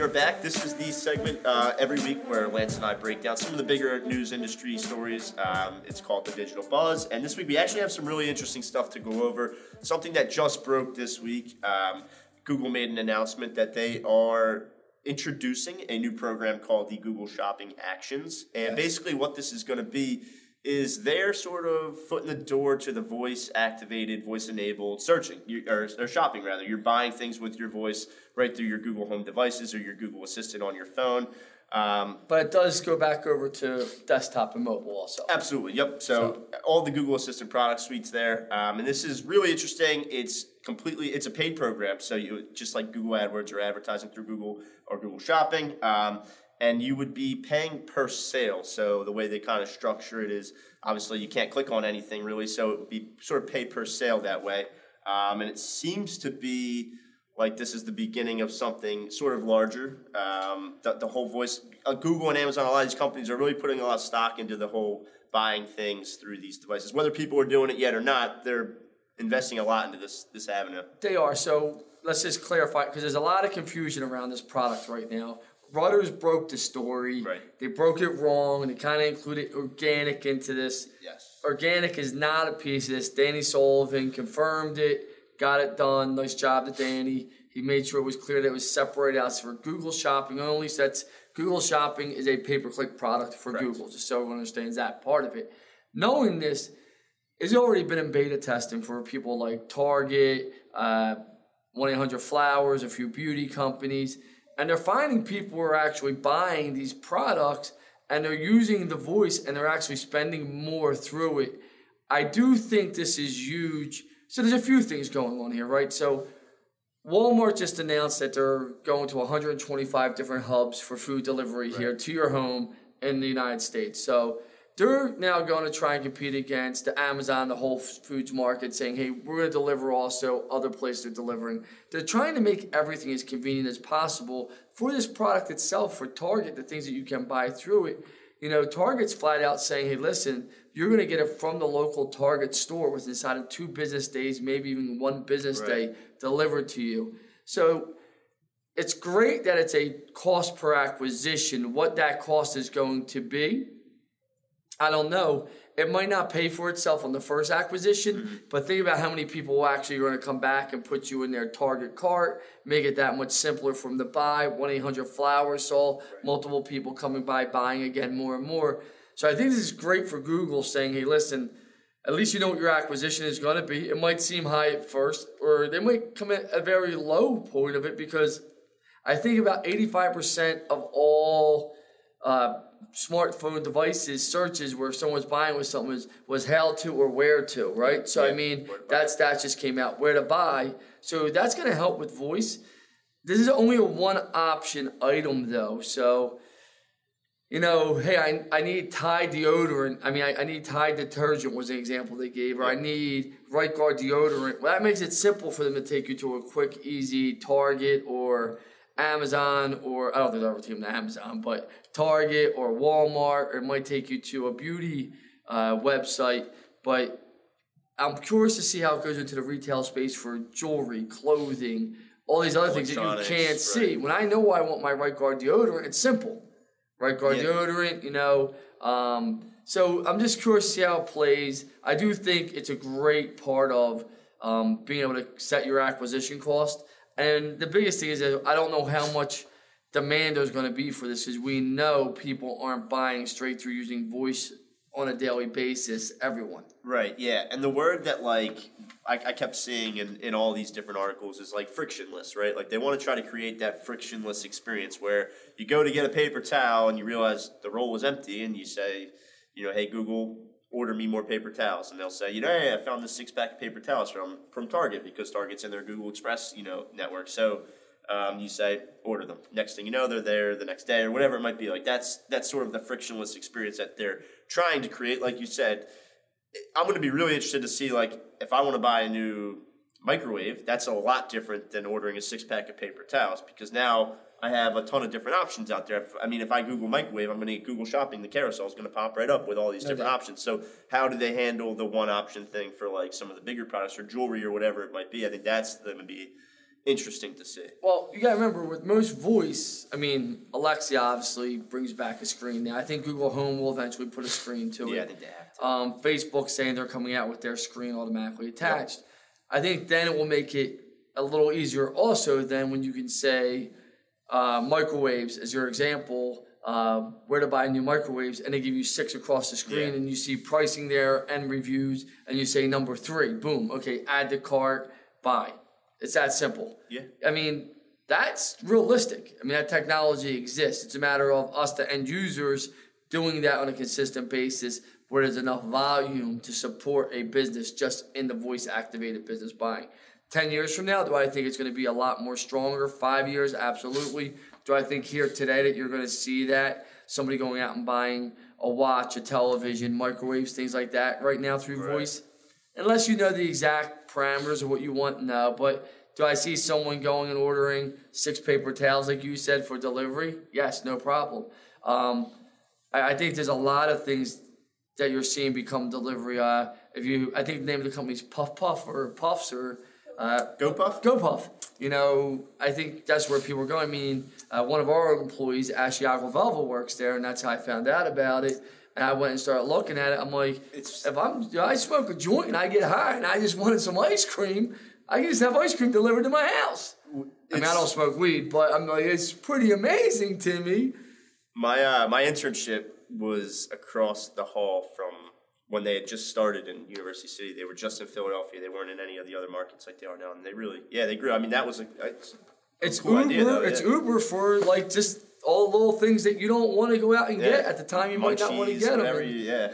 we are back. This is the segment uh, every week where Lance and I break down some of the bigger news industry stories. Um, it's called the Digital Buzz, and this week we actually have some really interesting stuff to go over. Something that just broke this week. Um, Google made an announcement that they are introducing a new program called the Google Shopping Actions, and Yes. basically what this is going to be is their sort of foot in the door to the voice activated, voice enabled searching or, or shopping rather. You're buying things with your voice right through your Google Home devices or your Google Assistant on your phone. Um, But it does go back over to desktop and mobile also. Absolutely. Yep. So, all the Google Assistant product suites there, um, and this is really interesting. It's completely it's a paid program, so you just like Google AdWords or advertising through Google or Google Shopping, um, and you would be paying per sale. So the way they kind of structure it is obviously you can't click on anything really, so it would be sort of pay per sale that way, um, and it seems to be like this is the beginning of something sort of larger. Um, the, the whole voice, uh, Google and Amazon, a lot of these companies are really putting a lot of stock into the whole buying things through these devices. Whether people are doing it yet or not, they're investing a lot into this this avenue. They are. So let's just clarify because there's a lot of confusion around this product right now. Reuters broke the story. Right. They broke it wrong and they kind of included organic into this. Yes. Organic is not a piece of this. Danny Sullivan confirmed it, got it done. Nice job to Danny. He made sure it was clear that it was separated out for Google Shopping only. So that's Google Shopping is a pay-per-click product for Correct. Google, just so everyone understands that part of it. Knowing this, it's already been in beta testing for people like Target, uh, 1 800 Flowers, a few beauty companies. And they're finding people who are actually buying these products and they're using the voice and they're actually spending more through it. I do think this is huge. So there's a few things going on here, right? So Walmart just announced that they're going to 125 different hubs for food delivery here to your home in the United States. So they're now going to try and compete against the Amazon, the Whole Foods market, saying, hey, we're going to deliver also other places they're delivering. They're trying to make everything as convenient as possible for this product itself, for Target, the things that you can buy through it. You know, Target's flat out saying, hey, listen, you're going to get it from the local Target store within inside of two business days, maybe even one business Right. day delivered to you. So it's great that it's a cost per acquisition. What that cost is going to be, I don't know. It might not pay for itself on the first acquisition, but think about how many people will actually going to come back and put you in their target cart, make it that much simpler from the buy. 1 800 Flowers saw multiple people coming by buying again more and more. So I think this is great for Google saying, hey, listen, at least you know what your acquisition is going to be. It might seem high at first, or they might come at a very low point of it because I think about 85% of all uh, smartphone devices searches where someone's buying with something was, was how to or where to, right? So, I mean, that stat just came out, where to buy. So, that's going to help with voice. This is only a one option item, though. So, you know, hey, I, I need Tide deodorant. I mean, I, I need Tide detergent was an example they gave, or I need Right Guard deodorant. Well, that makes it simple for them to take you to a quick, easy Target or Amazon, or I don't think they'll ever take them to Amazon, but Target or Walmart, or it might take you to a beauty uh, website. But I'm curious to see how it goes into the retail space for jewelry, clothing, all these other things that you can't right. see. When I know I want my Right Guard deodorant, it's simple right guard Yeah. deodorant, you know. Um, so I'm just curious to see how it plays. I do think it's a great part of um, being able to set your acquisition cost. And the biggest thing is that I don't know how much demand there's going to be for this, because we know people aren't buying straight through using voice on a daily basis. Everyone. Right. Yeah. And the word that like I, I kept seeing in, in all these different articles is like frictionless, right? Like they want to try to create that frictionless experience where you go to get a paper towel and you realize the roll was empty and you say, you know, hey Google, order me more paper towels, and they'll say, you know, hey, I found this six pack of paper towels from from Target because Target's in their Google Express, you know, network. So um, you say order them. Next thing you know, they're there the next day or whatever it might be. Like that's that's sort of the frictionless experience that they're trying to create. Like you said, I'm going to be really interested to see like if I want to buy a new microwave, that's a lot different than ordering a six pack of paper towels because now I have a ton of different options out there. I mean, if I Google microwave, I'm going to Google shopping. The carousel is going to pop right up with all these different doubt. options. So how do they handle the one option thing for like some of the bigger products or jewelry or whatever it might be? I think that's going to be interesting to see. Well, you gotta remember with most voice, I mean, Alexa obviously brings back a screen now. I think Google Home will eventually put a screen to Yeah, I it. think they have to. Um, Facebook saying they're coming out with their screen automatically attached. I think then it will make it a little easier also than when you can say uh, microwaves as your example, uh, where to buy new microwaves, and they give you six across the screen, Yeah. and you see pricing there and reviews, and you say number three, boom, okay, add to cart, buy. It's that simple. Yeah. I mean, that's realistic. I mean, that technology exists. It's a matter of us, the end users, doing that on a consistent basis where there's enough volume to support a business just in the voice activated business buying. 10 years from now, do I think it's going to be a lot more stronger? Five years, absolutely. Do I think here today that you're going to see that? Somebody going out and buying a watch, a television, microwaves, things like that right now through Right. voice? Unless you know the exact parameters of what you want, no. But do I see someone going and ordering six paper towels, like you said, for delivery? Yes, no problem. Um, I, I think there's a lot of things that you're seeing become delivery. Uh, if you, I think the name of the company is Puff Puff or Puffs or uh, Go Puff? Go Puff. You know, I think that's where people are going. I mean, uh, one of our employees, Ashley Aguavelva, works there, and that's how I found out about it. And I went and started looking at it. I'm like, It's- if I'm, I smoke a joint and I get high and I just wanted some ice cream, I can just have ice cream delivered to my house. I mean, I don't smoke weed, but I'm like, it's pretty amazing to me. My uh, my internship was across the hall from when they had just started in University City. They were just in Philadelphia. They weren't in any of the other markets like they are now, and they really, yeah, they grew. I mean, that was a, it's, It's cool Uber. idea, though, It's yeah. Uber for like just all the little things that you don't want to go out and yeah. get at the time. You might not want to Munchies, get them. yeah.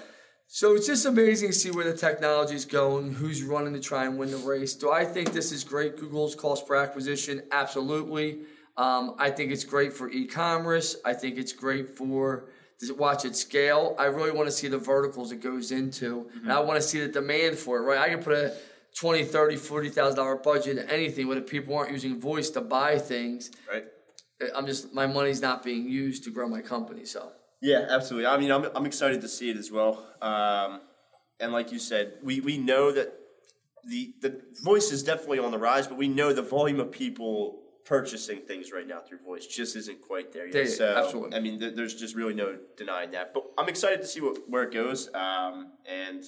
So it's just amazing to see where the technology is going, who's running to try and win the race. Do I think this is great? Google's cost per acquisition, absolutely. Um, I think it's great for e-commerce. I think it's great for to watch it scale. I really want to see the verticals it goes into, and I want to see the demand for it. Right? I can put a 20, 30, 40,000 dollar budget in anything, but if people aren't using voice to buy things, Right. I'm just my money's not being used to grow my company. So. Yeah, absolutely. I mean, I'm, I'm excited to see it as well. Um, and like you said, we, we know that the the voice is definitely on the rise, but we know the volume of people purchasing things right now through voice just isn't quite there yet. There- so absolutely. I mean, th- there's just really no denying that. But I'm excited to see what where it goes. Um, and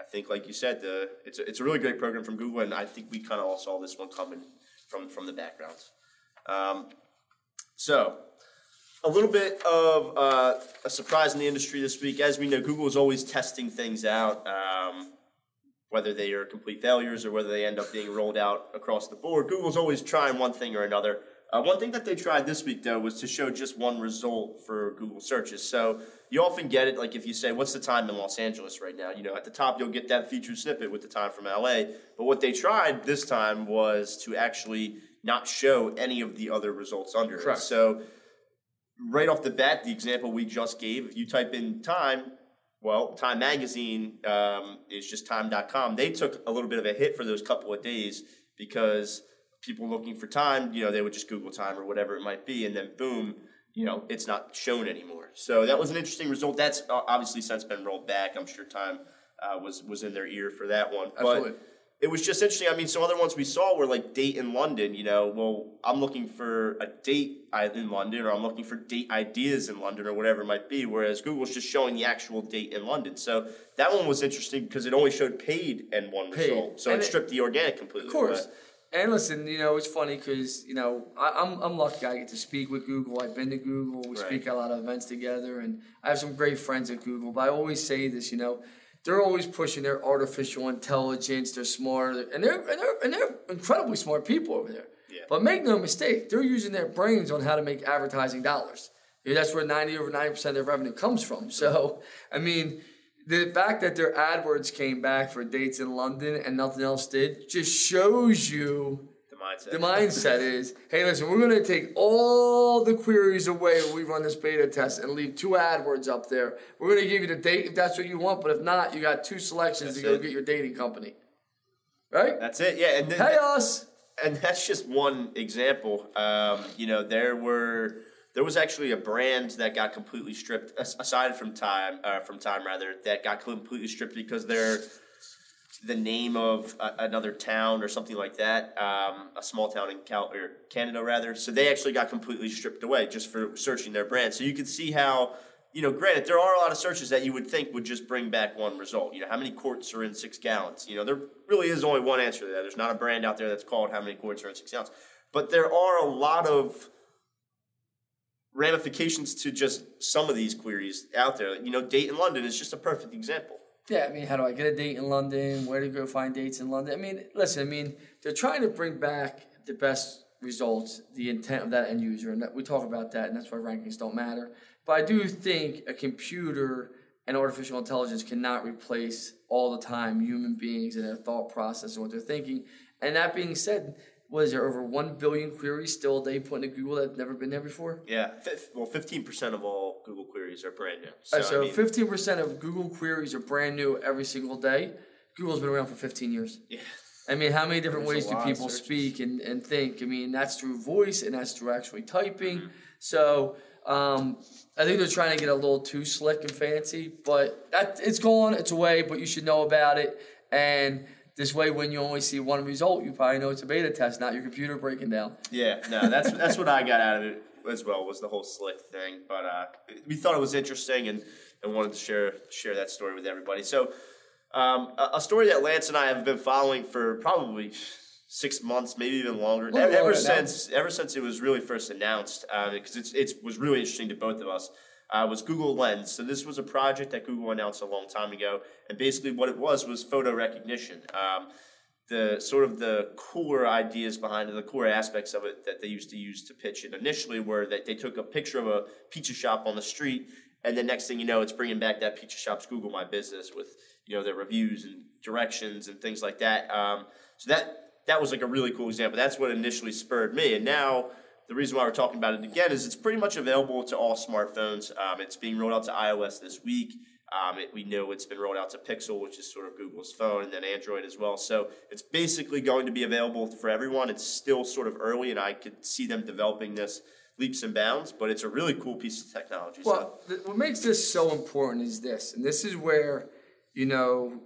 I think, like you said, the it's a, it's a really great program from Google, and I think we kind of all saw this one coming from from the backgrounds. Um, so a little bit of uh, a surprise in the industry this week. As we know, Google is always testing things out, um, whether they are complete failures or whether they end up being rolled out across the board. Google's always trying one thing or another. Uh, one thing that they tried this week, though, was to show just one result for Google searches. So you often get it, like if you say, What's the time in Los Angeles right now? You know, at the top, you'll get that featured snippet with the time from LA. But what they tried this time was to actually not show any of the other results under Correct. it. So right off the bat, the example we just gave, if you type in time, well, Time Magazine um, is just time.com. They took a little bit of a hit for those couple of days because people looking for time, you know, they would just Google time or whatever it might be, and then boom, you know, it's not shown anymore. So that was an interesting result. That's obviously since been rolled back. I'm sure time uh, was was in their ear for that one. Absolutely. But it was just interesting. I mean, some other ones we saw were like date in London. You know, well, I'm looking for a date in London, or I'm looking for date ideas in London, or whatever it might be. Whereas Google's just showing the actual date in London. So that one was interesting because it only showed paid and one Paid. result. So And it it- stripped the organic completely. Of course. away. And listen, you know, it's funny because, you know, I, I'm, I'm lucky I get to speak with Google. I've been to Google. We Right. speak at a lot of events together. And I have some great friends at Google. But I always say this, you know, they're always pushing their artificial intelligence. They're smart. And they're, and they're, and they're incredibly smart people over there. Yeah. But make no mistake, they're using their brains on how to make advertising dollars. That's where 90 over 90% of their revenue comes from. So, I mean, the fact that their AdWords came back for dates in London and nothing else did just shows you mindset. the mindset is hey, listen, we're going to take all the queries away when we run this beta test and leave two AdWords up there. We're going to give you the date if that's what you want, but if not, you got two selections That's to go it. get your dating company. Right? That's it. Yeah. And then, Hey, us. and that's just one example. Um, you know, there were there was actually a brand that got completely stripped aside from time uh, from time rather that got completely stripped because their the name of a, another town or something like that, um, a small town in Cal or Canada rather. So they actually got completely stripped away just for searching their brand. So you can see how, you know, granted there are a lot of searches that you would think would just bring back one result. You know, how many quarts are in six gallons? You know, there really is only one answer to that. There's not a brand out there that's called how many quarts are in six gallons. But there are a lot of ramifications to just some of these queries out there. You know, date in London is just a perfect example. Yeah, I mean, how do I get a date in London? Where to go find dates in London? I mean, listen, I mean, they're trying to bring back the best results, the intent of that end user, and that, we talk about that, and that's why rankings don't matter. But I do think a computer and artificial intelligence cannot replace all the time human beings and their thought process and what they're thinking. And that being said, what is there over one billion queries still a day put into Google that've never been there before? Yeah, fif- well, fifteen percent of all Google queries are brand new. So, Uh, So I mean, fifteen percent of Google queries are brand new every single day. Google's been around for fifteen years. yeah, I mean, how many different There's ways do people speak and, and think? I mean, that's through voice and that's through actually typing. Mm-hmm. So um, I think they're trying to get a little too slick and fancy, but that it's gone, it's away, but you should know about it. And this way, when you only see one result, you probably know it's a beta test, not your computer breaking down. yeah. No, that's that's what I got out of it as well was the whole slick thing. But uh, we thought it was interesting and, and wanted to share share that story with everybody. So um, a, a story that Lance and I have been following for probably six months, maybe even longer. Ever longer now. since ever since it was really first announced, because it's it was really interesting to both of us. Uh, was Google Lens. So this was a project that Google announced a long time ago, and basically what it was was photo recognition. Um, the sort of the core ideas behind it, the core aspects of it that they used to use to pitch it initially were that they took a picture of a pizza shop on the street, and the next thing you know, it's bringing back that pizza shop's Google My Business with you know their reviews and directions and things like that. Um, so that that was like a really cool example. That's what initially spurred me, and now the reason why we're talking about it again is it's pretty much available to all smartphones. Um, it's being rolled out to iOS this week. Um, it, we know it's been rolled out to Pixel, which is sort of Google's phone, and then Android as well. So it's basically going to be available for everyone. It's still sort of early, and I could see them developing this leaps and bounds, but it's a really cool piece of technology. so Well, th- what makes this so important is this, and this is where, you know,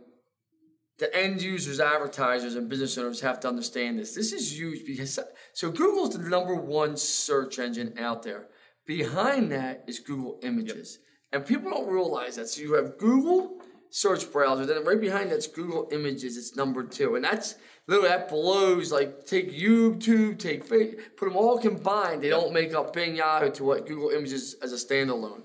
the end users, advertisers, and business owners have to understand this. This is huge because so Google's the number one search engine out there. Behind that is Google Images, and people don't realize that. So you have Google search browser, then right behind that's Google Images. It's number two, and that's literally that blows. Like take YouTube, take Fa- put them all combined. They don't make up Bing Yahoo to what Google Images as a standalone.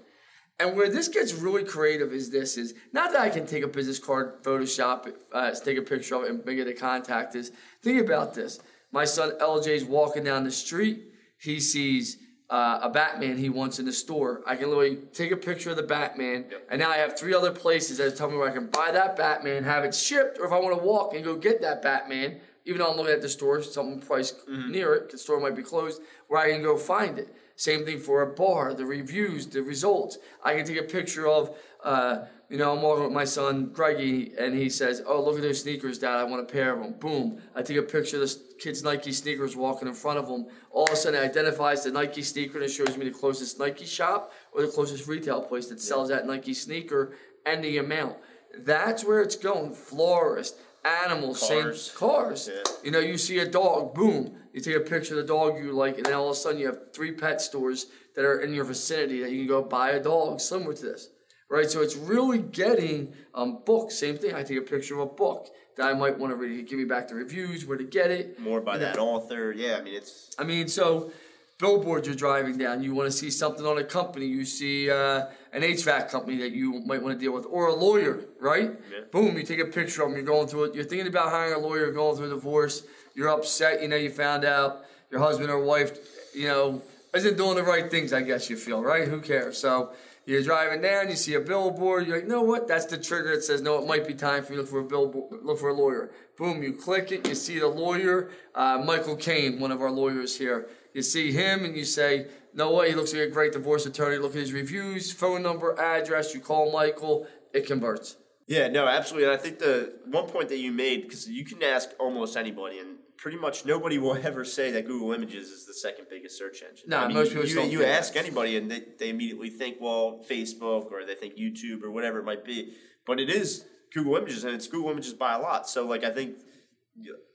And where this gets really creative is this is not that I can take a business card, Photoshop it, uh, take a picture of it, and make it a contact. Is think about this. My son LJ is walking down the street. He sees uh, a Batman he wants in the store. I can literally take a picture of the Batman, and now I have three other places that tell me where I can buy that Batman, have it shipped, or if I want to walk and go get that Batman, even though I'm looking at the store, something priced near it, the store might be closed, where I can go find it. Same thing for a bar, the reviews, the results. I can take a picture of, uh, you know, I'm walking with my son Greggy, and he says, "Oh, look at those sneakers, Dad. I want a pair of them." Boom! I take a picture of this kid's Nike sneakers walking in front of him. All of a sudden, it identifies the Nike sneaker and it shows me the closest Nike shop or the closest retail place that sells that Nike sneaker and the amount. That's where it's going. Florist, animals, same- Cars. cars. Yeah. You know, you see a dog, boom, you take a picture of the dog you like, and then all of a sudden you have three pet stores that are in your vicinity that you can go buy a dog similar to this. Right? So it's really getting um, books. Same thing. I take a picture of a book that I might want to read. You give me back the reviews, where to get it. more by that author. Yeah, I mean it's I mean, so billboards you're driving down, you want to see something on a company, you see uh, an HVAC company that you might want to deal with, or a lawyer, right? Yeah. Boom, you take a picture of them, you're going through it, you're thinking about hiring a lawyer, going through a divorce, you're upset, you know, you found out your husband or wife, you know, isn't doing the right things, I guess you feel, right? Who cares? So you're driving down, you see a billboard, you're like, you know what? That's the trigger that says, no, it might be time for you to look for a billboard, look for a lawyer. Boom, you click it, you see the lawyer, uh, Michael Kane, one of our lawyers here. You see him and you say, no way, he looks like a great divorce attorney. Look at his reviews, phone number, address. You call Michael, it converts. Yeah, no, absolutely. And I think the one point that you made, because you can ask almost anybody, and pretty much nobody will ever say that Google Images is the second biggest search engine. No, I mean, most people you, you ask anybody, and they, they immediately think, well, Facebook, or they think YouTube, or whatever it might be. But it is Google Images, and it's Google Images by a lot. So like I think,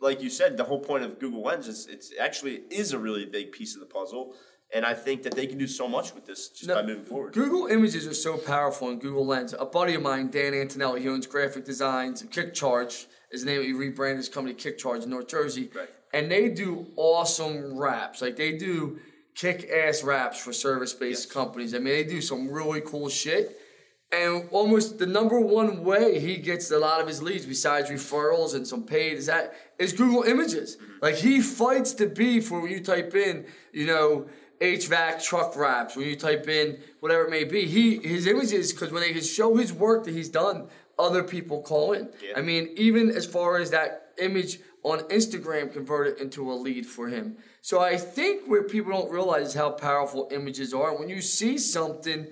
like you said, the whole point of Google Lens is it's actually is a really big piece of the puzzle. And I think that they can do so much with this just No, by moving forward. Google Images are so powerful in Google Lens. A buddy of mine, Dan Antonelli, he owns graphic designs, Kick Charge is the name. He rebranded his company Kick Charge in North Jersey. Right. And they do awesome wraps. Like they do kick ass wraps for service based Yes. companies. I mean, they do some really cool shit. And almost the number one way he gets a lot of his leads, besides referrals and some paid, is that is Google Images. Mm-hmm. Like he fights to be for when you type in, you know, HVAC truck wraps. When you type in whatever it may be, he his images because when they can show his work that he's done, other people call in. Yeah. I mean, even as far as that image on Instagram converted into a lead for him. So I think where people don't realize how powerful images are. When you see something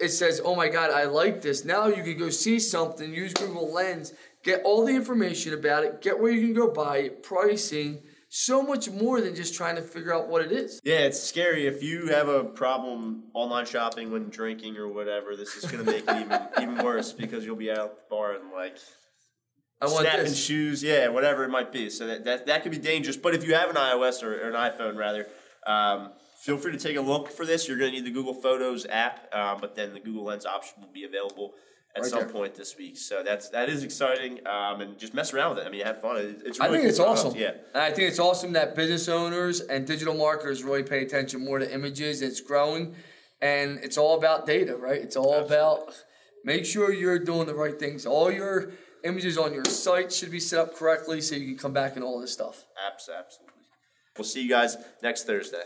it says, "Oh my God, I like this." Now you can go see something, use Google Lens, get all the information about it, get where you can go buy it, pricing, so much more than just trying to figure out what it is. Yeah, it's scary if you have a problem online shopping when drinking or whatever. This is going to make it even even worse because you'll be out at the bar and like I want snapping this. shoes, yeah, whatever it might be. So that, that that could be dangerous. But if you have an iOS or, or an iPhone rather, um, feel free to take a look for this. You're going to need the Google Photos app, um, but then the Google Lens option will be available at Right some there. point this week. So that's that is exciting, um, and just mess around with it. I mean, have fun. It- It's I think cool it's product, awesome. Yeah. And I think it's awesome that business owners and digital marketers really pay attention more to images. It's growing and it's all about data, right? It's all about make sure you're doing the right things. All your images on your site should be set up correctly so you can come back and all this stuff. Abs- Absolutely. We'll see you guys next Thursday.